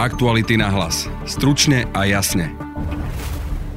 Aktuality na hlas. Stručne a jasne.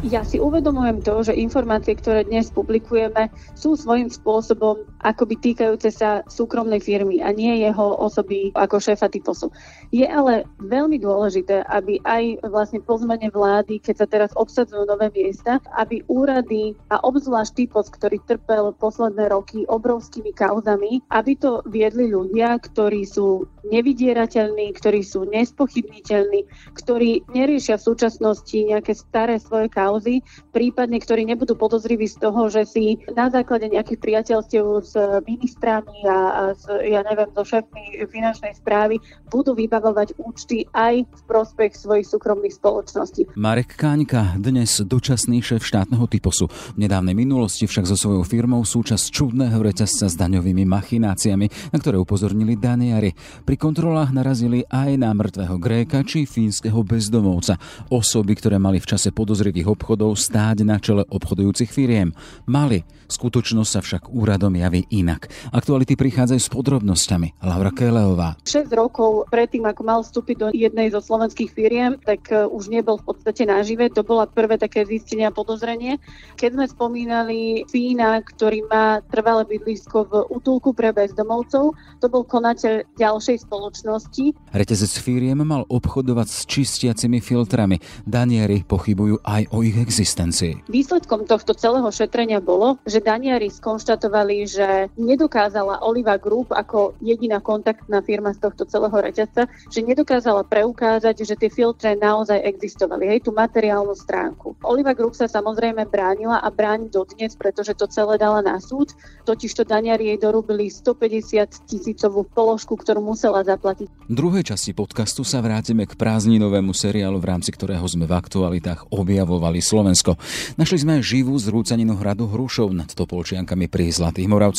Ja si uvedomujem to, že informácie, ktoré dnes publikujeme, sú svojím spôsobom akoby týkajúce sa súkromnej firmy a nie jeho osoby ako šéfa typosu. Je ale veľmi dôležité, aby aj vlastne po vlády, keď sa teraz obsadzujú nové miesta, aby úrady a obzvlášť typos, ktorý trpel posledné roky obrovskými kauzami, aby to viedli ľudia, ktorí sú nevydierateľní, ktorí sú nespochybniteľní, ktorí neriešia v súčasnosti nejaké staré svoje kauzy, prípadne ktorí nebudú podozriví z toho, že si na základe nejakých priateľstiev s ministrami a, a s, ja neviem, so šéfmi finančnej správy budú vybavovať účty aj v prospech svojich súkromných spoločností. Marek Káňka, dnes dočasný šéf štátneho typosu. V nedávnej minulosti však so svojou firmou súčasť čudného reťazca s daňovými machináciami, na ktoré upozornili daniari. Pri kontrolách narazili aj na mŕtvého Gréka či fínskeho bezdomovca, osoby, ktoré mali v čase podozrivých obchodov stáť na čele obchodujúcich firiem. Mali, skutočnosť sa však úradom javí inak. Aktuality prichádzajú s podrobnosťami. Laura Keleová. 6 rokov predtým, ako mal vstúpiť do jednej zo slovenských firiem, tak e, už nebol v podstate nažive. To bola prvé také zistenie a podozrenie. Keď sme spomínali Fína, ktorý má trvalé bydlisko v útulku pre bezdomovcov, to bol konateľ ďalšej spoločnosti. Retezec firiem mal obchodovať s čistiacimi filtrami. Danieri pochybujú aj o ich existencii. Výsledkom tohto celého šetrenia bolo, že Danieri skonštatovali, že nedokázala Oliva Group ako jediná kontaktná firma z tohto celého reťazca, že nedokázala preukázať, že tie filtre naozaj existovali. Hej, tú materiálnu stránku. Oliva Group sa samozrejme bránila a bráni dodnes, pretože to celé dala na súd. Totiž to Daniari jej dorúbili 150 tisícovú položku, ktorú musela zaplatiť. V druhej časti podcastu sa vrátime k prázdninovému seriálu, v rámci ktorého sme v aktualitách objavovali Slovensko. Našli sme živú zrúcaninu hradu Hrušov nad Topolčiankami pri Zlatých Moravciach.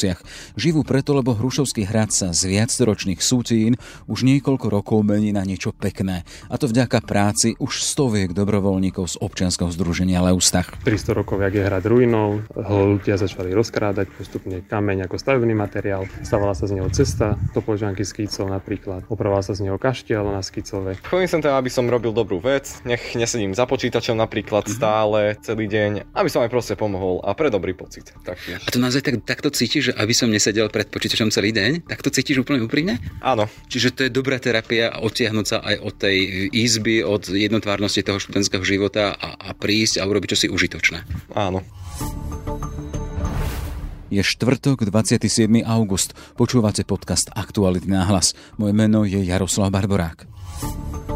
Živú preto, lebo Hrušovský hrad sa z viacročných sútín už niekoľko rokov mení na niečo pekné. A to vďaka práci už stoviek dobrovoľníkov z občianskeho združenia Leustach. 300 rokov, jak je hrad ruinou, ľudia začali rozkrádať postupne kameň ako stavebný materiál, stávala sa z neho cesta, Topolčianky s Kýcov napríklad. Opravoval sa z neho kaštiel na Skicove. Chodím sem tam, aby som robil dobrú vec, nech nesedím za počítačom napríklad mm-hmm. stále, celý deň, aby som aj proste pomohol a pre dobrý pocit. Taktiež. A to naozaj tak, takto cítiš, že aby som nesedel pred počítačom celý deň, tak to cítiš úplne úprimne? Áno. Čiže to je dobrá terapia odtiahnuť sa aj od tej izby, od jednotvárnosti toho študentského života a, a prísť a urobiť čosi užitočné. Áno. Je štvrtok, 27. august. Počúvate podcast Aktuality na hlas. Moje meno je Jaroslav Barborák.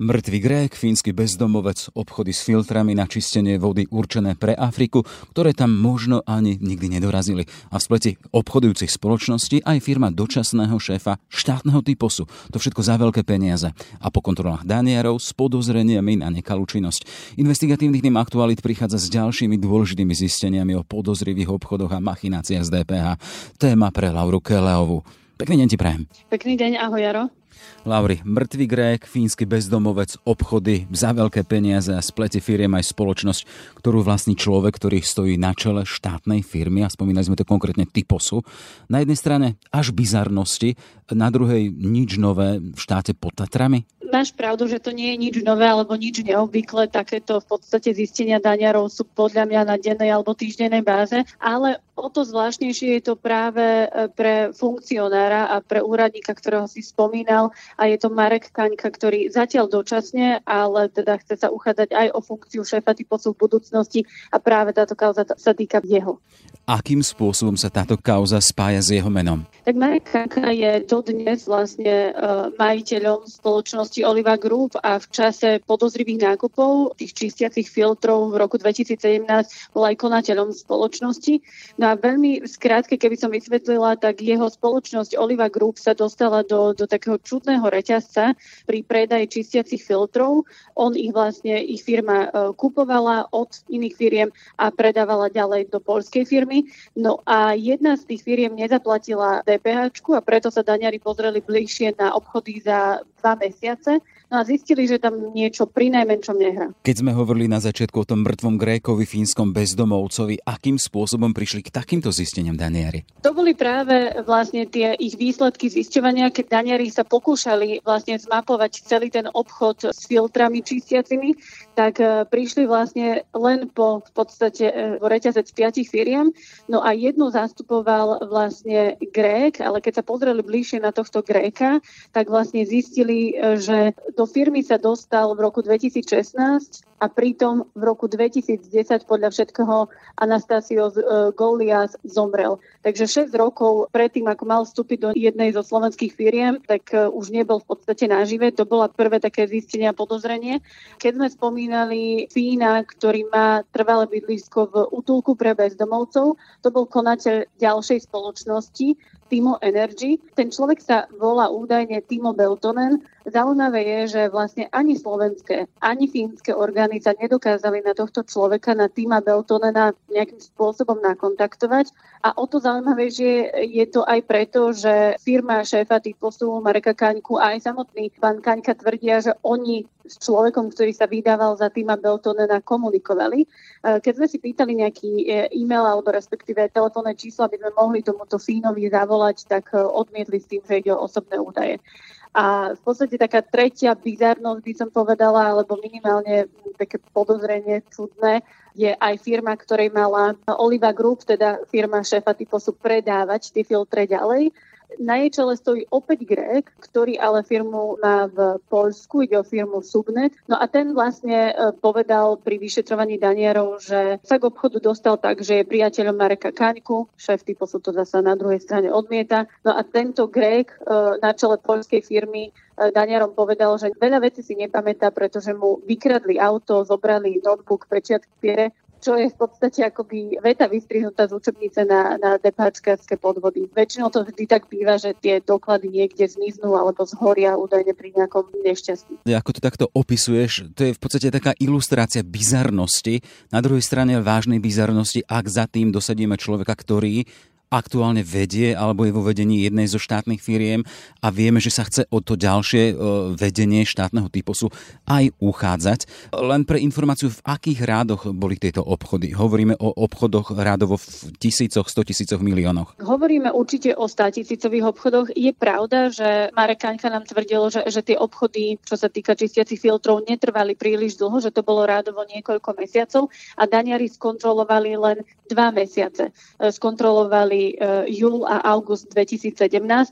Mŕtvý Grék, fínsky bezdomovec, obchody s filtrami na čistenie vody určené pre Afriku, ktoré tam možno ani nikdy nedorazili. A v spleti obchodujúcich spoločností aj firma dočasného šéfa štátneho typosu. To všetko za veľké peniaze. A po kontrolách Daniarov s podozreniami na nekalú činnosť. Investigatívny tým aktualit prichádza s ďalšími dôležitými zisteniami o podozrivých obchodoch a machináciách z DPH. Téma pre Lauru Keleovu. Pekný deň ti prajem. Pekný deň, ahoj Jaro. Lauri, mŕtvý Grék, fínsky bezdomovec, obchody za veľké peniaze a splete firiem aj spoločnosť, ktorú vlastní človek, ktorý stojí na čele štátnej firmy a spomínali sme to konkrétne typosu. Na jednej strane až bizarnosti, na druhej nič nové v štáte pod Tatrami? Máš pravdu, že to nie je nič nové alebo nič neobvyklé. Takéto v podstate zistenia daňarov sú podľa mňa na dennej alebo týždennej báze, ale o to zvláštnejšie je to práve e, pre funkcionára a pre úradníka, ktorého si spomínal a je to Marek Kaňka, ktorý zatiaľ dočasne, ale teda chce sa uchádzať aj o funkciu šéfa typosu v budúcnosti a práve táto kauza sa týka jeho. Akým spôsobom sa táto kauza spája s jeho menom? Tak Marek Kanka je dodnes vlastne uh, majiteľom spoločnosti Oliva Group a v čase podozrivých nákupov tých čistiacich filtrov v roku 2017 bol aj konateľom spoločnosti. No a veľmi skrátke, keby som vysvetlila, tak jeho spoločnosť Oliva Group sa dostala do, do takého čudného reťazca pri predaji čistiacich filtrov. On ich vlastne, ich firma uh, kupovala od iných firiem a predávala ďalej do polskej firmy No a jedna z tých firiem nezaplatila a preto sa daňari pozreli bližšie na obchody za dva mesiace No a zistili, že tam niečo pri najmenšom nehrá. Keď sme hovorili na začiatku o tom mŕtvom Grékovi, fínskom bezdomovcovi, akým spôsobom prišli k takýmto zisteniam Daniari? To boli práve vlastne tie ich výsledky zisťovania, keď Daniari sa pokúšali vlastne zmapovať celý ten obchod s filtrami čistiacimi, tak e, prišli vlastne len po v podstate e, reťazec piatich firiem. No a jednu zastupoval vlastne Grék, ale keď sa pozreli bližšie na tohto Gréka, tak vlastne zistili, e, že do firmy sa dostal v roku 2016 a pritom v roku 2010 podľa všetkého Anastasio e, Golias zomrel. Takže 6 rokov predtým, ako mal vstúpiť do jednej zo slovenských firiem, tak e, už nebol v podstate nažive. To bola prvé také zistenie a podozrenie. Keď sme spomínali Fína, ktorý má trvalé bydlisko v útulku pre bezdomovcov, to bol konateľ ďalšej spoločnosti, Timo Energy. Ten človek sa volá údajne Timo Beltonen. Zaujímavé je, že vlastne ani slovenské, ani fínske orgány sa nedokázali na tohto človeka, na Tima Beltonena nejakým spôsobom nakontaktovať. A o to zaujímavejšie je to aj preto, že firma šéfa typosu Mareka Kaňku a aj samotný pán Kaňka tvrdia, že oni s človekom, ktorý sa vydával za Tima Beltonena, komunikovali. Keď sme si pýtali nejaký e, e-mail alebo respektíve telefónne číslo, aby sme mohli tomuto Fínovi zavolať, tak e, odmietli s tým, že ide o osobné údaje. A v podstate taká tretia bizarnosť by som povedala, alebo minimálne také podozrenie čudné, je aj firma, ktorej mala Oliva Group, teda firma šéfa typosu predávať tie filtre ďalej na jej čele stojí opäť Grek, ktorý ale firmu má v Polsku, ide o firmu Subnet. No a ten vlastne e, povedal pri vyšetrovaní Danierov, že sa k obchodu dostal tak, že je priateľom Mareka Kaňku, šéf typu sú to zasa na druhej strane odmieta. No a tento Grek e, na čele poľskej firmy e, Danierom povedal, že veľa vecí si nepamätá, pretože mu vykradli auto, zobrali notebook, pečiatky piere čo je v podstate akoby veta vystrihnutá z učebnice na, na depáčkárske podvody. Väčšinou to vždy tak býva, že tie doklady niekde zmiznú alebo zhoria údajne pri nejakom nešťastí. Ako to takto opisuješ, to je v podstate taká ilustrácia bizarnosti, na druhej strane vážnej bizarnosti, ak za tým dosadíme človeka, ktorý aktuálne vedie alebo je vo vedení jednej zo štátnych firiem a vieme, že sa chce o to ďalšie e, vedenie štátneho typosu aj uchádzať. Len pre informáciu, v akých rádoch boli tieto obchody? Hovoríme o obchodoch rádovo v tisícoch, sto tisícoch miliónoch. Hovoríme určite o tisícových obchodoch. Je pravda, že Marek Kaňka nám tvrdilo, že, že tie obchody, čo sa týka čistiacich filtrov, netrvali príliš dlho, že to bolo rádovo niekoľko mesiacov a daňari skontrolovali len dva mesiace. E, skontrolovali uh, júl a august 2017,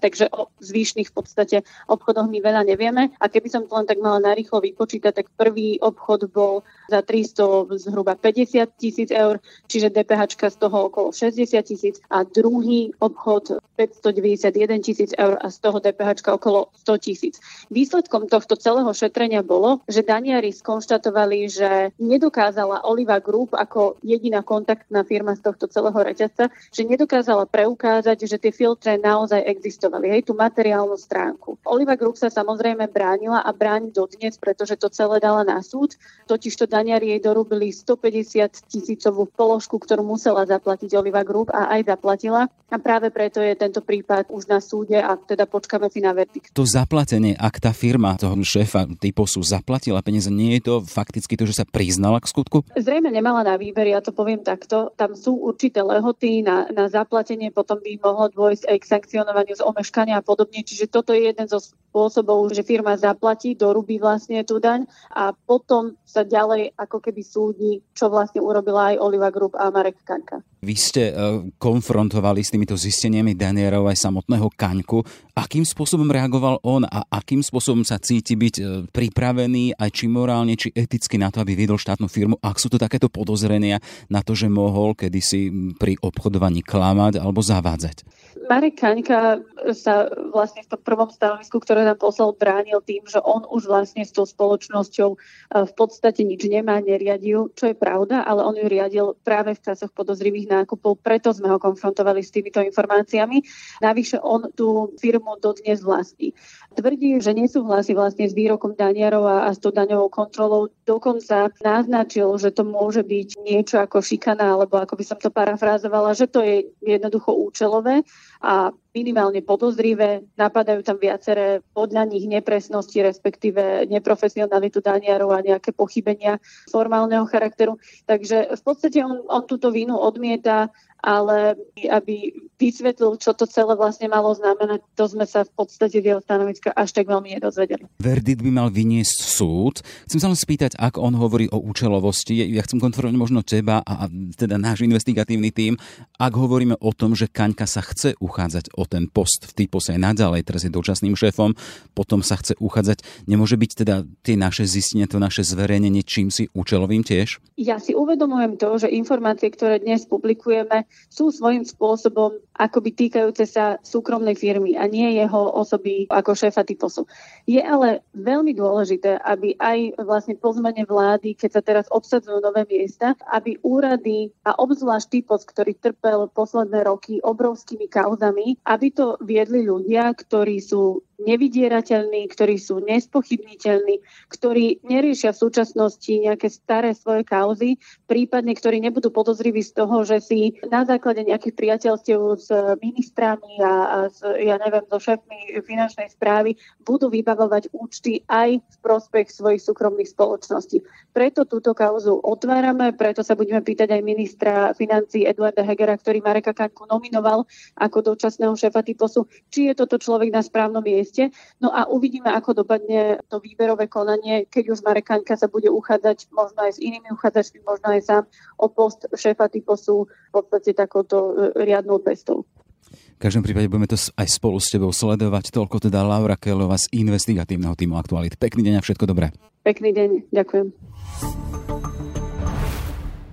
takže o zvyšných v podstate obchodoch my veľa nevieme. A keby som to len tak mala narýchlo vypočítať, tak prvý obchod bol za 300 zhruba 50 tisíc eur, čiže DPH z toho okolo 60 tisíc a druhý obchod 591 tisíc eur a z toho DPH okolo 100 tisíc. Výsledkom tohto celého šetrenia bolo, že Daniari skonštatovali, že nedokázala Oliva Group ako jediná kontaktná firma z tohto celého reťazca, že nedokázala dokázala preukázať, že tie filtre naozaj existovali, hej, tú materiálnu stránku. Oliva Group sa samozrejme bránila a bráni dodnes, pretože to celé dala na súd, totiž to daňari jej dorúbili 150 tisícovú položku, ktorú musela zaplatiť Oliva Group a aj zaplatila. A práve preto je tento prípad už na súde a teda počkáme si na verdikt. To zaplatenie, ak tá firma toho šéfa typosu zaplatila peniaze, nie je to fakticky to, že sa priznala k skutku? Zrejme nemala na výber, ja to poviem takto. Tam sú určité lehoty na, na zaplatenie neplatenie, potom by mohlo dôjsť aj k sankcionovaniu z omeškania a podobne. Čiže toto je jeden zo spôsobov, že firma zaplatí, dorubí vlastne tú daň a potom sa ďalej ako keby súdi, čo vlastne urobila aj Oliva Group a Marek Kaňka. Vy ste uh, konfrontovali s týmito zisteniami Danierov aj samotného Kaňku. Akým spôsobom reagoval on a akým spôsobom sa cíti byť uh, pripravený aj či morálne, či eticky na to, aby viedol štátnu firmu, ak sú to takéto podozrenia na to, že mohol kedysi pri obchodovaní klamať alebo zavádzať? Marek Kaňka sa vlastne v tom prvom stanovisku, ktoré nám poslal, bránil tým, že on už vlastne s tou spoločnosťou v podstate nič nemá, neriadil, čo je pravda, ale on ju riadil práve v časoch podozrivých nákupov, preto sme ho konfrontovali s týmito informáciami. Navyše on tú firmu dodnes vlastní. Tvrdí, že nesúhlasí vlastne s výrokom Daniarov a, a s tou daňovou kontrolou. Dokonca naznačil, že to môže byť niečo ako šikana, alebo ako by som to parafrázovala, že to je jednoducho účelové a minimálne podozrivé, napadajú tam viaceré podľa nich nepresnosti, respektíve neprofesionalitu daniarov a nejaké pochybenia formálneho charakteru. Takže v podstate on, on túto vínu odmieta ale aby vysvetlil, čo to celé vlastne malo znamenať, to sme sa v podstate z jeho stanoviska až tak veľmi nedozvedeli. Verdikt by mal vyniesť súd. Chcem sa len spýtať, ak on hovorí o účelovosti, ja chcem kontrolovať možno teba a teda náš investigatívny tím, ak hovoríme o tom, že Kaňka sa chce uchádzať o ten post v typose aj naďalej, teraz je dočasným šéfom, potom sa chce uchádzať, nemôže byť teda tie naše zistenie, to naše zverejnenie čím si účelovým tiež? Ja si uvedomujem to, že informácie, ktoré dnes publikujeme, sú svojím spôsobom akoby týkajúce sa súkromnej firmy a nie jeho osoby ako šéfa typosu. Je ale veľmi dôležité, aby aj vlastne po zmene vlády, keď sa teraz obsadzujú nové miesta, aby úrady a obzvlášť typos, ktorý trpel posledné roky obrovskými kauzami, aby to viedli ľudia, ktorí sú nevydierateľní, ktorí sú nespochybniteľní, ktorí neriešia v súčasnosti nejaké staré svoje kauzy, prípadne ktorí nebudú podozriví z toho, že si na základe nejakých priateľstiev s ministrami a, a s, ja neviem, so šéfmi finančnej správy budú vybavovať účty aj v prospech svojich súkromných spoločností. Preto túto kauzu otvárame, preto sa budeme pýtať aj ministra financí Eduarda Hegera, ktorý Mareka Kaňku nominoval ako dočasného šéfa typosu, či je toto človek na správnom mieste mieste. No a uvidíme, ako dopadne to výberové konanie, keď už Marek Kaňka sa bude uchádzať možno aj s inými uchádzačmi, možno aj sám o post šéfa typosu v podstate takouto e, riadnou cestou. V každom prípade budeme to aj spolu s tebou sledovať. Toľko teda Laura Kelová z investigatívneho týmu Aktualit. Pekný deň a všetko dobré. Pekný deň, ďakujem.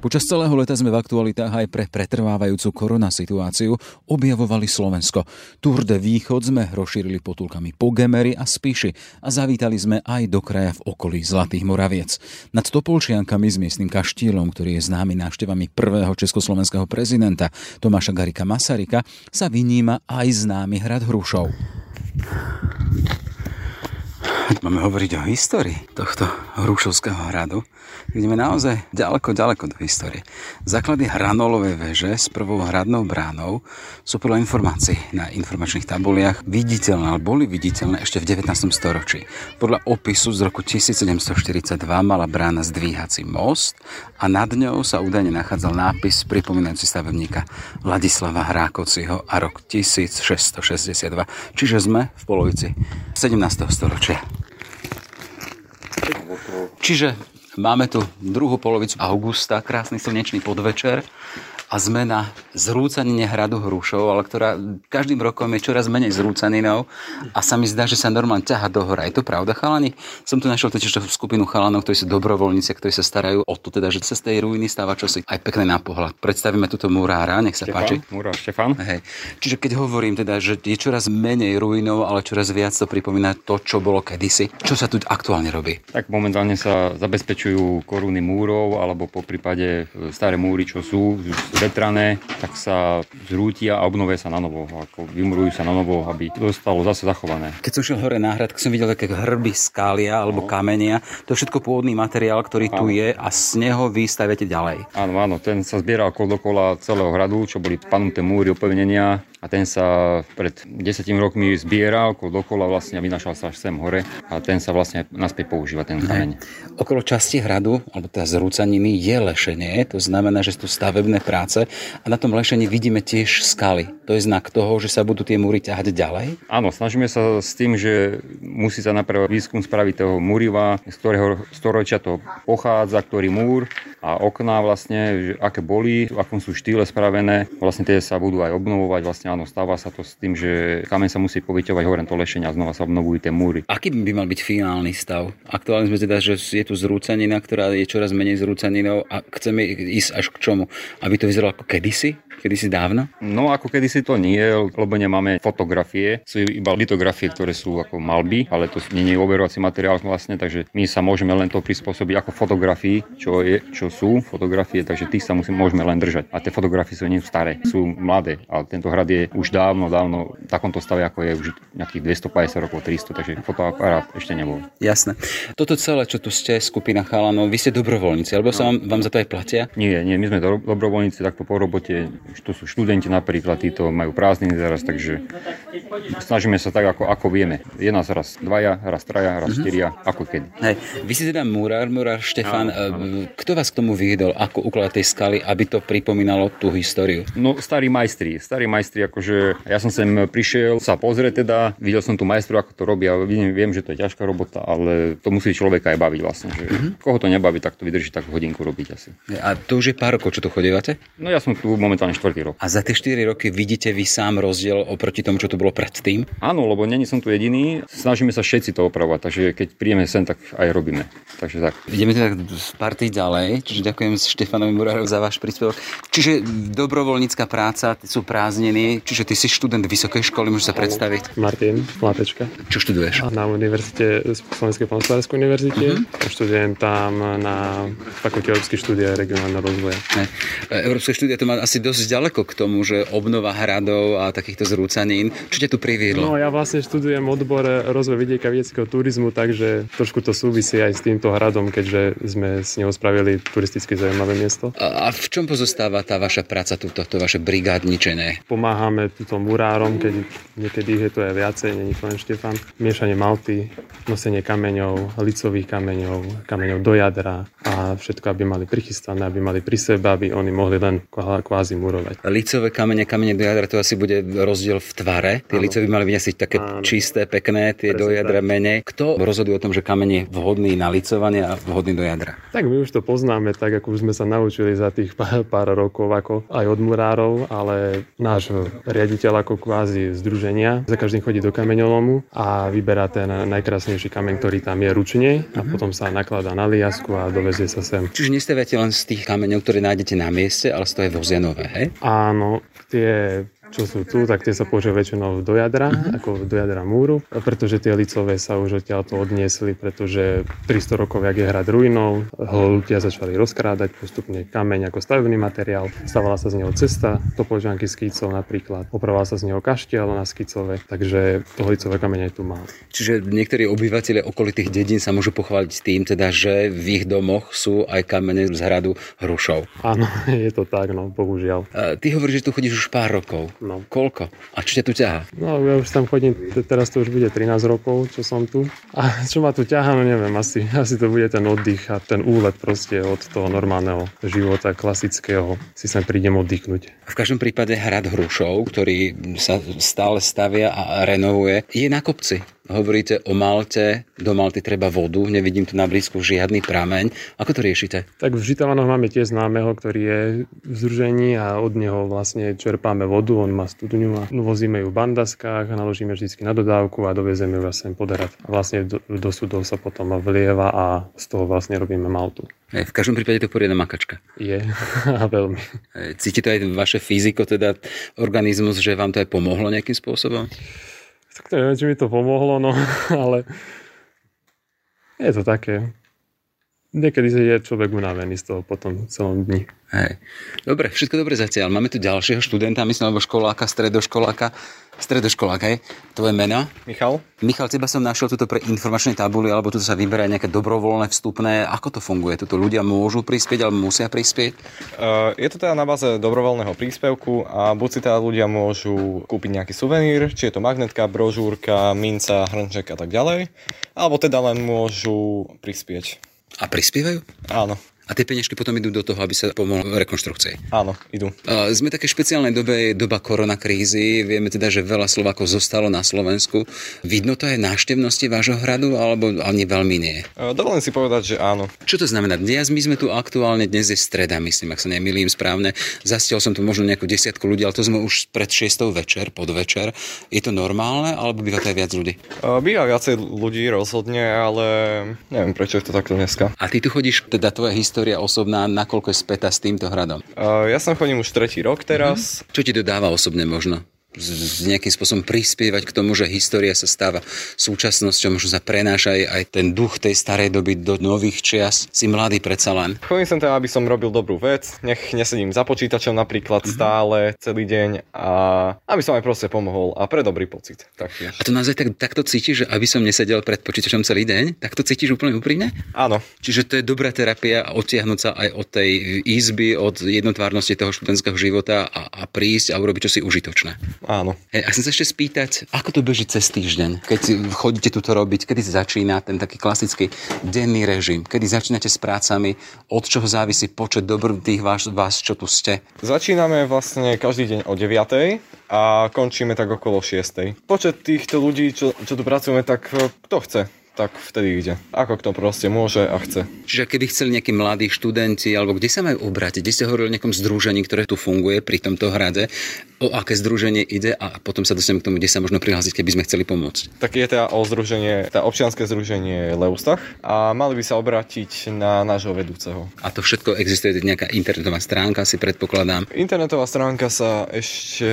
Počas celého leta sme v aktualitách aj pre pretrvávajúcu korona situáciu objavovali Slovensko. Tour de Východ sme rozšírili potulkami po Gemery a Spiši a zavítali sme aj do kraja v okolí Zlatých Moraviec. Nad Topolčiankami s miestnym kaštieľom, ktorý je známy návštevami prvého československého prezidenta Tomáša Garika Masarika, sa vyníma aj známy hrad Hrušov. Máme hovoriť o histórii tohto Hrušovského hradu. Ideme naozaj ďaleko, ďaleko do histórie. Základy hranolovej veže s prvou hradnou bránou sú podľa informácií na informačných tabuliach viditeľné, ale boli viditeľné ešte v 19. storočí. Podľa opisu z roku 1742 mala brána zdvíhací most a nad ňou sa údajne nachádzal nápis pripomínajúci stavebníka Vladislava Hrákociho a rok 1662. Čiže sme v polovici 17. storočia. Čiže máme tu druhú polovicu augusta, krásny slnečný podvečer a sme na zrúcanine hradu Hrušov, ale ktorá každým rokom je čoraz menej zrúcaninou a sa mi zdá, že sa normálne ťaha do hora. Je to pravda, chalani? Som tu našiel totiž skupinu chalanov, ktorí sú dobrovoľníci, ktorí sa starajú o to, teda, že sa z tej ruiny stáva čosi aj pekné na pohľad. Predstavíme túto murára, nech sa Štefán, páči. Murár Štefan. Hej. Čiže keď hovorím teda, že je čoraz menej ruinov, ale čoraz viac to pripomína to, čo bolo kedysi. Čo sa tu aktuálne robí? Tak momentálne sa zabezpečujú koruny múrov alebo po prípade staré múry, čo sú vetrané, tak sa zrútia a obnovia sa na novo, ako vymurujú sa na novo, aby to stalo zase zachované. Keď som šiel hore na hrad, som videl také hrby skália alebo no. kamenia. To je všetko pôvodný materiál, ktorý áno. tu je a z neho vy stavete ďalej. Áno, áno, ten sa zbieral okolo dokola celého hradu, čo boli panuté múry, opevnenia a ten sa pred 10 rokmi zbieral okolo dokola vlastne a vynašal sa až sem hore a ten sa vlastne naspäť používa, ten kameň. Okolo časti hradu, alebo teda zrúcaniny je lešenie, to znamená, že sú tu stavebné práce a na tom lešení vidíme tiež skaly. To je znak toho, že sa budú tie múry ťahať ďalej? Áno, snažíme sa s tým, že musí sa najprv výskum spraviť toho múriva, z ktorého storočia to pochádza, ktorý múr a okná vlastne, že aké boli, v akom sú štýle spravené, vlastne tie sa budú aj obnovovať vlastne áno, stáva sa to s tým, že kameň sa musí povyťovať hore to lešenia a znova sa obnovujú tie múry. Aký by mal byť finálny stav? Aktuálne sme teda, že je tu zrúcanina, ktorá je čoraz menej zrúcaninou a chceme ísť až k čomu? Aby to vyzeralo ako kedysi? Kedysi dávno? No ako kedysi to nie, lebo nemáme fotografie, sú iba litografie, ktoré sú ako malby, ale to nie je overovací materiál vlastne, takže my sa môžeme len to prispôsobiť ako fotografii, čo, je, čo sú fotografie, takže tých sa musím, môžeme len držať. A tie fotografie sú nie sú staré, sú mladé, ale tento hrad je už dávno, dávno v takomto stave, ako je už nejakých 250 rokov, 300, takže fotoaparát ešte nebol. Jasné. Toto celé, čo tu ste, skupina chalanov, vy ste dobrovoľníci, alebo sa vám, vám za to aj platia? Nie, nie, my sme do, dobrovoľníci takto po robote, to sú študenti napríklad, títo majú prázdniny teraz, takže snažíme sa tak, ako, ako vieme. Je nás raz dvaja, raz traja, raz mm-hmm. štyria, ako kedy. Hej, vy si teda murár, murár Štefan. Áno, Kto vás k tomu vyhydol, ako ukladať tej skaly, aby to pripomínalo tú históriu? No, starí majstri, starí majstri, akože ja som sem prišiel sa pozrieť teda, videl som tu majstru, ako to robia, viem, viem, že to je ťažká robota, ale to musí človeka aj baviť vlastne. Že mm-hmm. Koho to nebaví, tak to vydrží tak hodinku robiť asi. A to už je pár rokov, čo tu chodívate? No ja som tu momentálne 4 rok. A za tie 4 roky vidíte vy sám rozdiel oproti tomu, čo tu bolo predtým? Áno, lebo není som tu jediný, snažíme sa všetci to opravovať, takže keď príjeme sem, tak aj robíme. Takže tak. Ideme teda party ďalej, čiže ďakujem Štefanovi Murárovi za váš príspevok. Čiže dobrovoľnícka práca, sú prázdniny, čiže ty si študent vysokej školy, môžeš sa predstaviť? Martin Platečka. Čo študuješ? Na univerzite, Slovenskej polnospodárskej univerzite. Uh-huh. Študujem tam na fakulte Európskej štúdie a regionálneho rozvoja. Ne. Európske štúdia to má asi dosť ďaleko k tomu, že obnova hradov a takýchto zrúcanín. Čo ťa tu priviedlo? No ja vlastne študujem odbor rozvoj vidieka vidieckého turizmu, takže trošku to súvisí aj s týmto hradom, keďže sme s neho spravili turisticky zaujímavé miesto. A, v čom pozostáva tá vaša práca, túto, to vaše brigádničené? Pomáhame túto murárom, keď niekedy je to aj viacej, není to len Štefan. Miešanie malty, nosenie kameňov, licových kameňov, kameňov do jadra a všetko, aby mali prichystané, aby mali pri sebe, aby oni mohli len kvázi murovať. Licové kamene, kamene do jadra, to asi bude rozdiel v tvare. Tie licové mali byť asi také Áno. čisté, pekné, tie Presne do jadra menej. Kto rozhoduje o tom, že kameň je vhodný na licovanie a vhodný do jadra? Tak my už to poznáme, tak ako už sme sa naučili za tých pár, pár rokov ako aj od murárov, ale náš riaditeľ ako kvázi združenia za každým chodí do kameňolomu a vyberá ten najkrásnejší kameň, ktorý tam je ručne a mm-hmm. potom sa nakladá na liasku a dovezie sa sem. Čiže nestaviate len z tých kameňov, ktoré nájdete na mieste, ale z toho je vozia nové, hej? Áno, tie čo sú tu, tak tie sa používajú väčšinou do jadra, uh-huh. ako do jadra múru, pretože tie licové sa už odtiaľ to odniesli, pretože 300 rokov, jak je hrad ruinou, ho ľudia začali rozkrádať postupne kameň ako stavebný materiál, stávala sa z neho cesta do Polžanky skýcov napríklad, opravoval sa z neho kaštiel na skýcove, takže to licové kamene tu má. Čiže niektorí obyvateľe okolitých dedín sa môžu pochváliť tým, teda, že v ich domoch sú aj kamene z hradu Hrušov. Áno, je to tak, no, bohužiaľ. Ty hovoríš, že tu chodíš už pár rokov. No. Koľko? A čo ťa tu ťaha? No, ja už tam chodím, teraz to už bude 13 rokov, čo som tu. A čo ma tu ťaha, no neviem, asi, asi to bude ten oddych a ten úlet proste od toho normálneho života, klasického. Si sem prídem oddychnúť. V každom prípade hrad Hrušov, ktorý sa stále stavia a renovuje, je na kopci. Hovoríte o Malte, do Malty treba vodu, nevidím tu na blízku žiadny prameň. Ako to riešite? Tak v Žitavanoch máme tiež známeho, ktorý je v združení a od neho vlastne čerpáme vodu, on má studňu a vozíme ju v bandaskách naložíme vždy na dodávku a dovezeme ju sem poderať. A vlastne do, do sudov sa potom vlieva a z toho vlastne robíme Maltu. v každom prípade to poriadna makačka. Je, a veľmi. Cítite aj vaše fyziko, teda organizmus, že vám to aj pomohlo nejakým spôsobom? Tak to neviem, či mi to pomohlo, no, ale je to také. Niekedy je človek unavený z toho potom celom dni. Hej. Dobre, všetko dobre zatiaľ. Máme tu ďalšieho študenta, myslím, alebo školáka, stredoškoláka. Stredoškolák, hej? Tvoje meno? Michal. Michal, teba som našiel tuto pre informačné tabuly, alebo tu sa vyberá nejaké dobrovoľné vstupné. Ako to funguje? Tuto ľudia môžu prispieť, alebo musia prispieť? Uh, je to teda na báze dobrovoľného príspevku a buď si teda ľudia môžu kúpiť nejaký suvenír, či je to magnetka, brožúrka, minca, hrnček a tak ďalej, alebo teda len môžu prispieť. A prispievajú? Áno. A tie peniažky potom idú do toho, aby sa pomohlo rekonštrukcii. Áno, idú. A sme v takej špeciálnej dobe, doba koronakrízy. Vieme teda, že veľa Slovákov zostalo na Slovensku. Vidno to aj náštevnosti vášho hradu, alebo ani veľmi nie? Dovolím si povedať, že áno. Čo to znamená? Dnes my sme tu aktuálne, dnes je streda, myslím, ak sa nemýlim správne. Zastiel som tu možno nejakú desiatku ľudí, ale to sme už pred 6 večer, podvečer. Je to normálne, alebo býva to aj viac ľudí? Býva viacej ľudí rozhodne, ale neviem, prečo je to takto dneska. A ty tu chodíš, teda tvoja história osobná, nakoľko je spätá s týmto hradom? Uh, ja som chodím už tretí rok teraz. Uh-huh. Čo ti to dáva osobne možno? Z nejakým spôsobom prispievať k tomu, že história sa stáva súčasnosťou, možno sa prenáša aj, aj ten duch tej starej doby do nových čias. Si mladý predsa len. Chodím som tam, aby som robil dobrú vec, nech nesedím za počítačom napríklad mm-hmm. stále, celý deň a aby som aj proste pomohol a pre dobrý pocit. Taktiež. A to naozaj tak, takto cítiš, že aby som nesedel pred počítačom celý deň? Tak to cítiš úplne úprimne? Áno. Čiže to je dobrá terapia a odtiahnuť sa aj od tej izby, od jednotvárnosti toho študentského života a, a prísť a urobiť čosi užitočné. Áno. Hej, a chcem sa ešte spýtať, ako to beží cez týždeň, keď chodíte tu robiť, kedy začína ten taký klasický denný režim, kedy začínate s prácami, od čoho závisí počet dobrých vás, vás, čo tu ste? Začíname vlastne každý deň o 9 a končíme tak okolo 6. Počet týchto ľudí, čo, čo tu pracujeme, tak kto chce tak vtedy ide. Ako kto proste môže a chce. Čiže keby chceli nejakí mladí študenti, alebo kde sa majú obrátiť? Kde ste hovorili o nejakom združení, ktoré tu funguje pri tomto hrade? O aké združenie ide a potom sa dostaneme k tomu, kde sa možno prihlásiť, keby sme chceli pomôcť? Tak je teda o združenie, tá občianske združenie Leustach a mali by sa obrátiť na nášho vedúceho. A to všetko existuje nejaká internetová stránka, si predpokladám. Internetová stránka sa ešte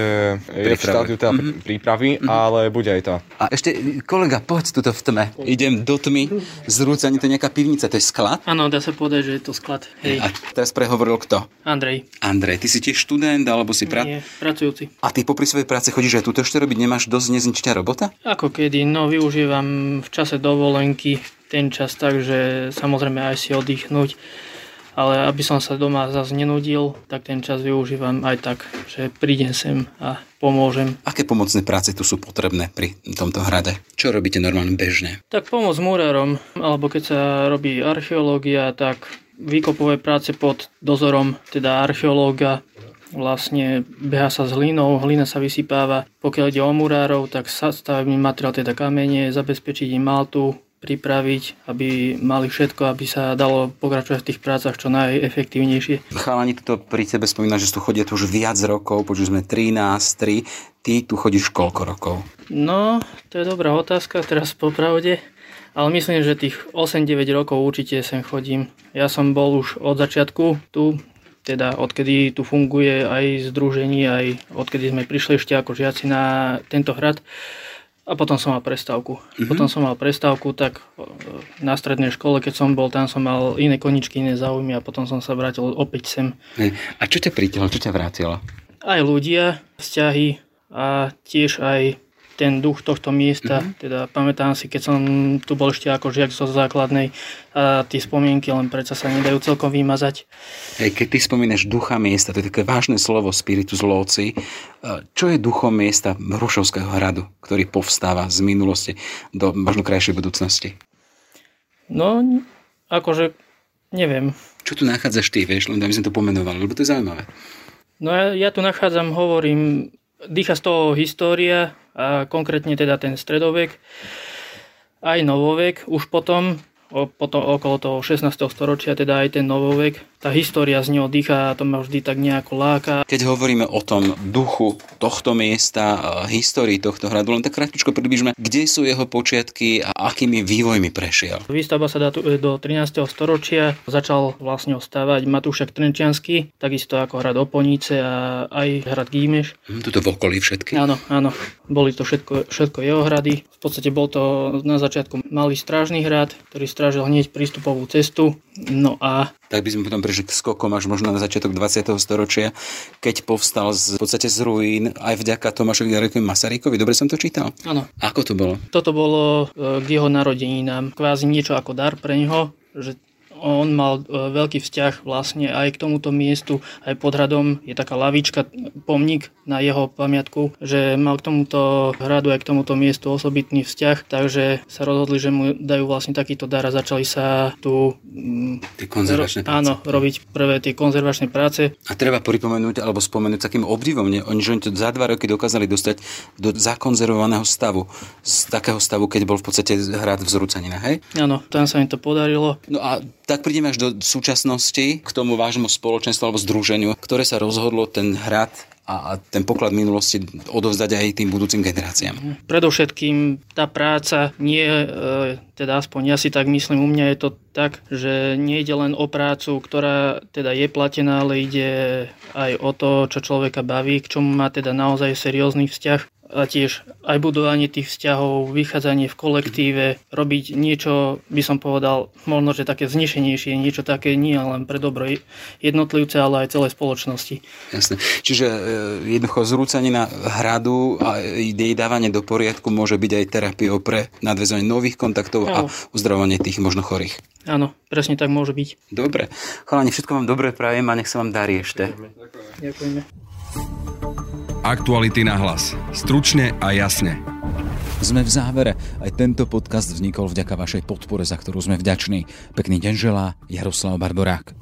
je v štádiu teda mm-hmm. prípravy, mm-hmm. ale bude aj tá. A ešte kolega, poď tuto v tme. Idem idem do tmy, zrúcanie, to je nejaká pivnica, to je sklad? Áno, dá sa povedať, že je to sklad. Hej. A teraz prehovoril kto? Andrej. Andrej, ty si tiež študent, alebo si pra... Nie, pracujúci. A ty popri svojej práce chodíš aj túto ešte robiť, nemáš dosť nezničťa robota? Ako kedy, no využívam v čase dovolenky ten čas tak, že samozrejme aj si oddychnúť ale aby som sa doma zase nenudil, tak ten čas využívam aj tak, že prídem sem a pomôžem. Aké pomocné práce tu sú potrebné pri tomto hrade? Čo robíte normálne bežne? Tak pomoc múrarom, alebo keď sa robí archeológia, tak výkopové práce pod dozorom teda archeológa, vlastne beha sa s hlinou, hlina sa vysypáva. Pokiaľ ide o murárov, tak stavebný materiál, teda kamene, zabezpečiť im maltu, pripraviť, aby mali všetko, aby sa dalo pokračovať v tých prácach čo najefektívnejšie. Chalani to pri tebe spomína, že tu chodia tu už viac rokov, počuli sme 13, 3. Ty tu chodíš koľko rokov? No, to je dobrá otázka, teraz popravde. Ale myslím, že tých 8-9 rokov určite sem chodím. Ja som bol už od začiatku tu, teda odkedy tu funguje aj združení, aj odkedy sme prišli ešte ako žiaci na tento hrad. A potom som mal prestávku. Mm-hmm. Potom som mal prestávku, tak e, na strednej škole, keď som bol, tam som mal iné koničky, iné záujmy a potom som sa vrátil opäť sem. A čo ťa pritiahlo, čo ťa vrátilo? Aj ľudia, vzťahy a tiež aj ten duch tohto miesta. Mm-hmm. Teda pamätám si, keď som tu bol ešte ako žiak zo základnej a tie spomienky len predsa sa nedajú celkom vymazať. Hej, keď ty spomínaš ducha miesta, to je také vážne slovo spiritus loci. Čo je duchom miesta Hrušovského hradu, ktorý povstáva z minulosti do možno krajšej budúcnosti? No, akože neviem. Čo tu nachádzaš ty, vieš, len aby sme to pomenovali, lebo to je zaujímavé. No ja, ja tu nachádzam, hovorím, dýcha z toho história, a konkrétne teda ten stredovek, aj novovek už potom, potom okolo toho 16. storočia, teda aj ten novovek. Tá história z neho dýcha a to ma vždy tak nejako láka. Keď hovoríme o tom duchu tohto miesta, histórii tohto hradu, len tak krátko približme, kde sú jeho počiatky a akými vývojmi prešiel. Výstavba sa dá do 13. storočia. Začal vlastne ostávať Matúšak Trenčiansky, takisto ako hrad Oponice a aj hrad Gímeš. Hm, tuto v okolí všetky. Áno, áno. Boli to všetko, všetko jeho hrady. V podstate bol to na začiatku malý strážny hrad, ktorý strážil hneď prístupovú cestu. No a tak by sme potom prešli k skokom až možno na začiatok 20. storočia, keď povstal z, v podstate z ruín aj vďaka Tomášovi Garekovi Masarykovi. Dobre som to čítal? Áno. Ako to bolo? Toto bolo e, k jeho narodeninám. Kvázi niečo ako dar pre neho, že on mal e, veľký vzťah vlastne aj k tomuto miestu, aj pod hradom je taká lavička, pomník na jeho pamiatku, že mal k tomuto hradu aj k tomuto miestu osobitný vzťah, takže sa rozhodli, že mu dajú vlastne takýto dar a začali sa tu mm, tie konzervačné práce. Áno, robiť prvé tie konzervačné práce. A treba pripomenúť alebo spomenúť takým obdivom, ne? oni, že oni to za dva roky dokázali dostať do zakonzervovaného stavu, z takého stavu, keď bol v podstate hrad v Zrúcanina, hej? Áno, tam sa im to podarilo. No a tak prídeme až do súčasnosti k tomu vášmu spoločenstvu alebo združeniu, ktoré sa rozhodlo ten hrad a ten poklad minulosti odovzdať aj tým budúcim generáciám. Predovšetkým tá práca nie, e, teda aspoň ja si tak myslím, u mňa je to tak, že nie ide len o prácu, ktorá teda je platená, ale ide aj o to, čo človeka baví, k čomu má teda naozaj seriózny vzťah a tiež aj budovanie tých vzťahov, vychádzanie v kolektíve, robiť niečo, by som povedal, možno, že také znešenejšie, niečo také nie len pre dobro jednotlivce, ale aj celej spoločnosti. Jasne. Čiže e, jednoducho zrúcanina hradu a jej dávanie do poriadku môže byť aj terapiou pre nadväzovanie nových kontaktov no. a uzdravovanie tých možno chorých. Áno, presne tak môže byť. Dobre. Chalani, všetko vám dobre prajem a nech sa vám darí ešte. Ďakujeme. Aktuality na hlas. Stručne a jasne. Sme v závere. Aj tento podcast vznikol vďaka vašej podpore, za ktorú sme vďační. Pekný deň želá Jaroslav Barborák.